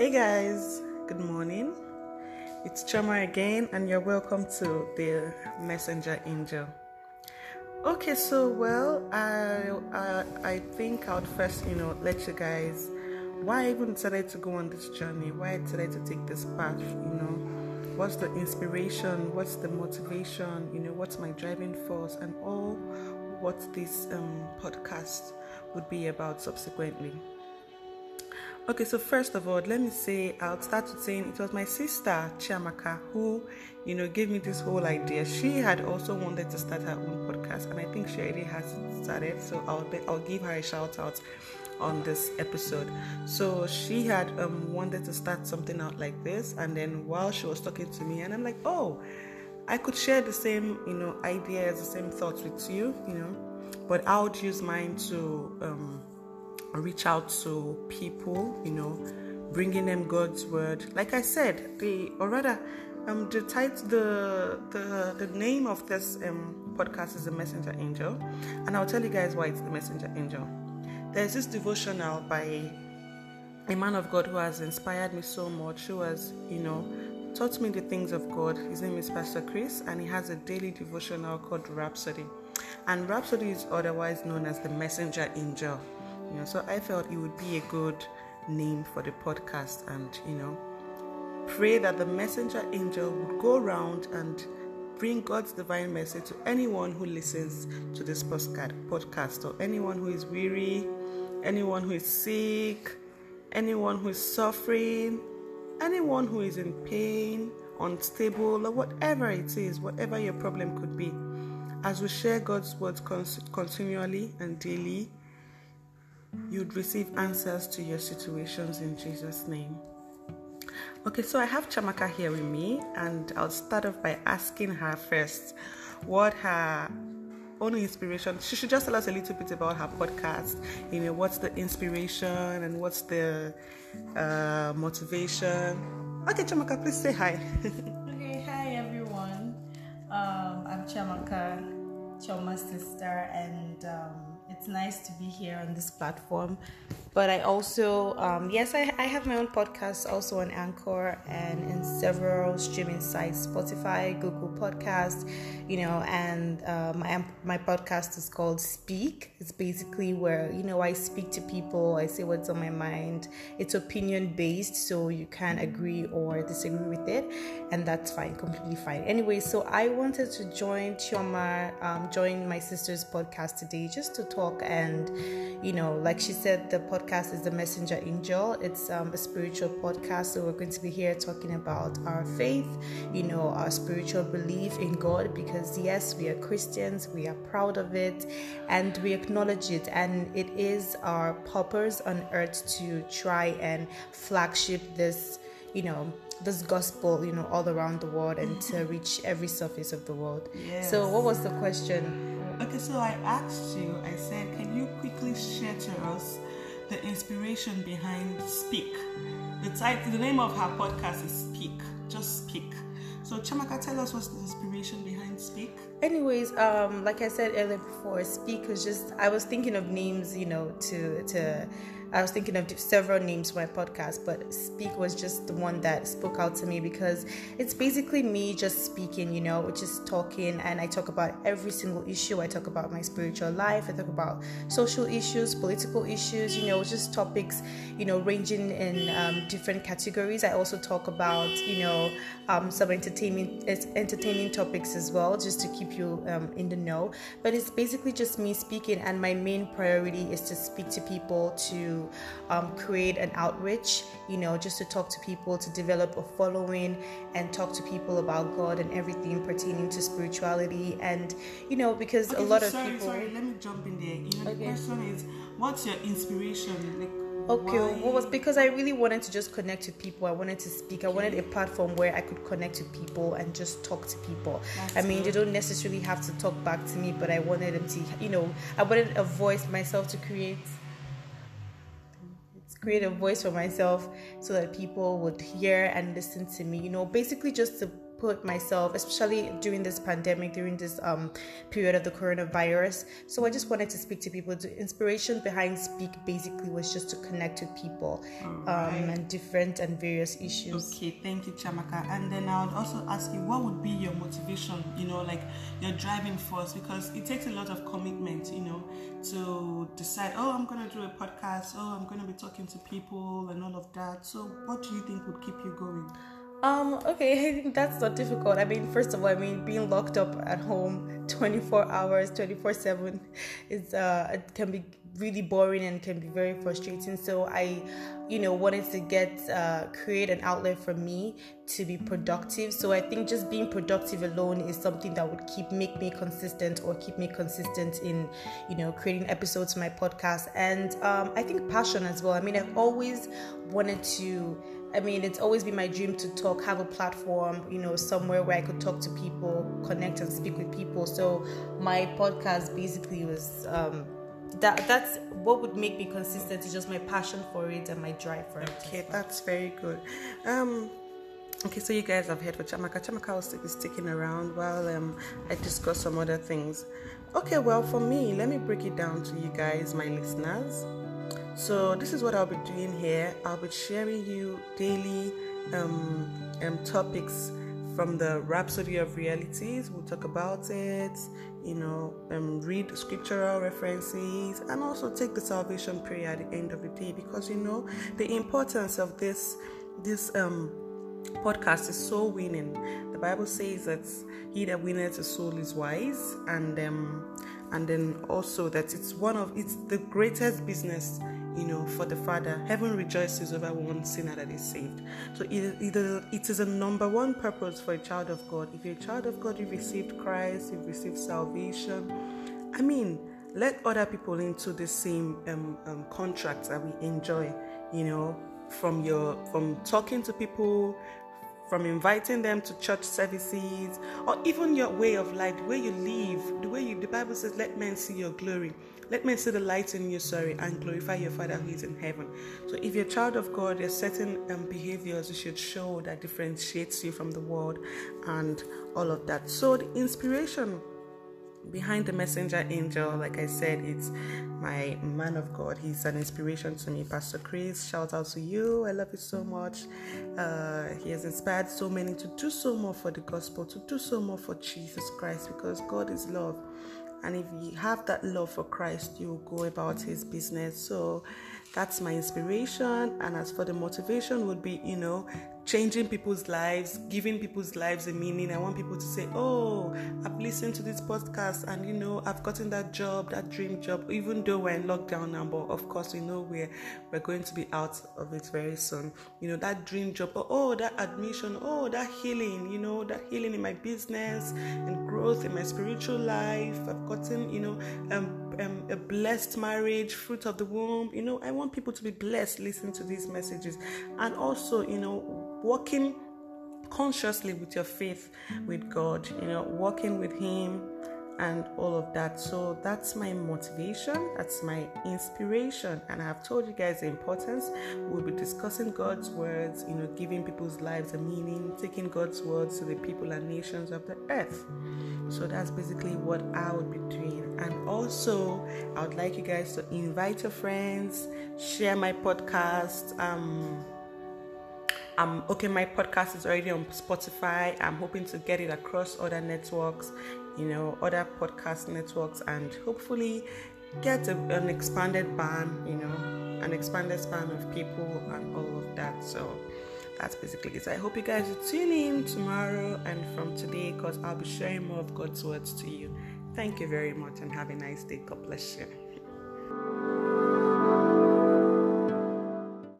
Hey guys, good morning. It's Chioma again, and you're welcome to the Messenger Angel. Okay, so well, I I, I think I would first, you know, let you guys why I even decided to go on this journey, why I decided to take this path, you know, what's the inspiration, what's the motivation, you know, what's my driving force, and all what this um, podcast would be about subsequently. Okay, so first of all, let me say I'll start with saying it was my sister Chiamaka who, you know, gave me this whole idea. She had also wanted to start her own podcast, and I think she already has started. So I'll I'll give her a shout out on this episode. So she had um, wanted to start something out like this, and then while she was talking to me, and I'm like, oh, I could share the same, you know, ideas, the same thoughts with you, you know, but I would use mine to um, reach out to people, you know, bringing them God's word. Like I said, the or rather, um, the title, the the the name of this um podcast is the Messenger Angel, and I'll tell you guys why it's the Messenger Angel. There's this devotional by a man of God who has inspired me so much, who has, you know, taught me the things of God. His name is Pastor Chris, and he has a daily devotional called Rhapsody. And Rhapsody is otherwise known as the Messenger Angel. You know, so I felt it would be a good name for the podcast, and you know, pray that the Messenger Angel would go around and bring God's divine message to anyone who listens to this podcast, or anyone who is weary, anyone who is sick, anyone who is suffering, anyone who is in pain, unstable, or whatever it is, whatever your problem could be. As we share God's words continually and daily, you'd receive answers to your situations in Jesus' name. Okay, so I have Chiamaka here with me, and I'll start off by asking her first what her own inspiration. She should just tell us a little bit about her podcast. You know, what's the inspiration and what's the uh, motivation. Okay, Chiamaka, please say hi. okay, hi everyone. Um, I'm Chiamaka, Chioma's sister, and um, it's nice to be here on this platform but I also, um, yes, I, I have my own podcast also on Anchor and in several streaming sites, Spotify, Google Podcast, you know, and uh, my my podcast is called Speak. It's basically where you know I speak to people, I say what's on my mind. It's opinion based, so you can agree or disagree with it, and that's fine, completely fine. Anyway, so I wanted to join Chioma, um, join my sister's podcast today, just to talk and, you know, like she said, the podcast podcast is the Messenger Angel. It's um, a spiritual podcast, so we're going to be here talking about our faith, you know, our spiritual belief in God. Because yes, we are Christians, we are proud of it, and we acknowledge it. And it is our purpose on earth to try and flagship this, you know, this gospel, you know, all around the world and to reach every surface of the world. Yes. So, what was the question? Okay, so I asked you, I said, can you quickly share to us the inspiration behind Speak. The title, the name of her podcast is Speak. Just Speak. So Chiamaka, tell us what's the inspiration behind Speak. Anyways, um, like I said earlier before, Speak was just I was thinking of names, you know, to to I was thinking of several names for my podcast, but Speak was just the one that spoke out to me because it's basically me just speaking, you know, just talking, and I talk about every single issue. I talk about my spiritual life, I talk about social issues, political issues, you know, just topics, you know, ranging in um, different categories. I also talk about, you know, um, some entertainment, entertaining topics as well, just to keep you um, in the know. But it's basically just me speaking, and my main priority is to speak to people to um, create an outreach, you know, just to talk to people, to develop a following, and talk to people about God and everything pertaining to spirituality. And, you know, because okay, a lot so of sorry, people. Sorry, let me jump in there. You know, okay. the question is, what's your inspiration? Like, Okay, Why? well, was because I really wanted to just connect with people. I wanted to speak. I wanted a platform where I could connect with people and just talk to people. That's I mean, good. they don't necessarily have to talk back to me, but I wanted them to, you know, I wanted a voice myself to create create a voice for myself so that people would hear and listen to me. You know, basically just to put myself, especially during this pandemic, during this um, period of the coronavirus. So I just wanted to speak to people. The inspiration behind Speak basically was just to connect with people right. um, and different and various issues. Okay, thank you, Chiamaka. And then I would also ask you, what would be your motivation? You know, like your driving force, because it takes a lot of commitment. You know, to decide, oh, I'm going to do a podcast. Oh, I'm going to be talking to people and all of that. So, what do you think would keep you going? Um, okay, I think that's not difficult. I mean, first of all, I mean, being locked up at home 24 hours, 24 7 is, uh, it can be really boring and can be very frustrating. So I, you know, wanted to get, uh, create an outlet for me to be productive. So I think just being productive alone is something that would keep, make me consistent or keep me consistent in, you know, creating episodes for my podcast. And, um, I think passion as well. I mean, I've always wanted to, I mean, it's always been my dream to talk, have a platform, you know, somewhere where I could talk to people, connect and speak with people. So my podcast basically was um, that. That's what would make me consistent. Is just my passion for it and my drive for it. Okay, that's very good. Um, okay, so you guys have heard what Chiamaka. Chiamaka will be sticking around while um, I discuss some other things. Okay, well, for me, let me break it down to you guys, my listeners. So this is what I'll be doing here. I'll be sharing you daily um, um, topics from the Rhapsody of Realities. We'll talk about it, you know, um, read scriptural references, and also take the salvation prayer at the end of the day because you know the importance of this this um, podcast is soul winning. The Bible says that he that winneth a soul is wise, and um, and then also that it's one of it's the greatest business you know, for the Father. Heaven rejoices over one sinner that is saved. So it, it, it is a number one purpose for a child of God. If you're a child of God, you've received Christ, you've received salvation. I mean, let other people into the same um, um, contracts that we enjoy, you know, from your from talking to people from inviting them to church services or even your way of life, the way you live, the way you, the Bible says, let men see your glory. Let men see the light in you, sorry, and glorify your Father who is in heaven. So if you're a child of God, there's certain um, behaviors you should show that differentiates you from the world and all of that. So the inspiration behind the messenger angel, like I said, it's my man of God. He's an inspiration to me. Pastor Chris, shout out to you. I love you so much. Uh, he has inspired so many to do so more for the gospel, to do so more for Jesus Christ because God is love. And if you have that love for Christ, you go about his business. So that's my inspiration. And as for the motivation, would be, you know, changing people's lives, giving people's lives a meaning. I want people to say, Oh, I've listened to this podcast and you know, I've gotten that job, that dream job, even though we're in lockdown now, but of course we know we're we're going to be out of it very soon. You know, that dream job, oh that admission, oh that healing, you know, that healing in my business and growth in my spiritual life. I've gotten, you know, um, um, a blessed marriage, fruit of the womb. You know, I want people to be blessed listening to these messages. And also, you know, walking consciously with your faith with God, you know, walking with Him and all of that. So that's my motivation, that's my inspiration. And I've told you guys the importance. We'll be discussing God's words, you know, giving people's lives a meaning, taking God's words to the people and nations of the earth. So that's basically what I would be doing. And also, I would like you guys to invite your friends, share my podcast. Um, um, okay, my podcast is already on Spotify. I'm hoping to get it across other networks, you know, other podcast networks, and hopefully get a, an expanded band, you know, an expanded span of people and all of that. So that's basically it. So I hope you guys will tune in tomorrow and from today because I'll be sharing more of God's words to you. Thank you very much and have a nice day. God bless you.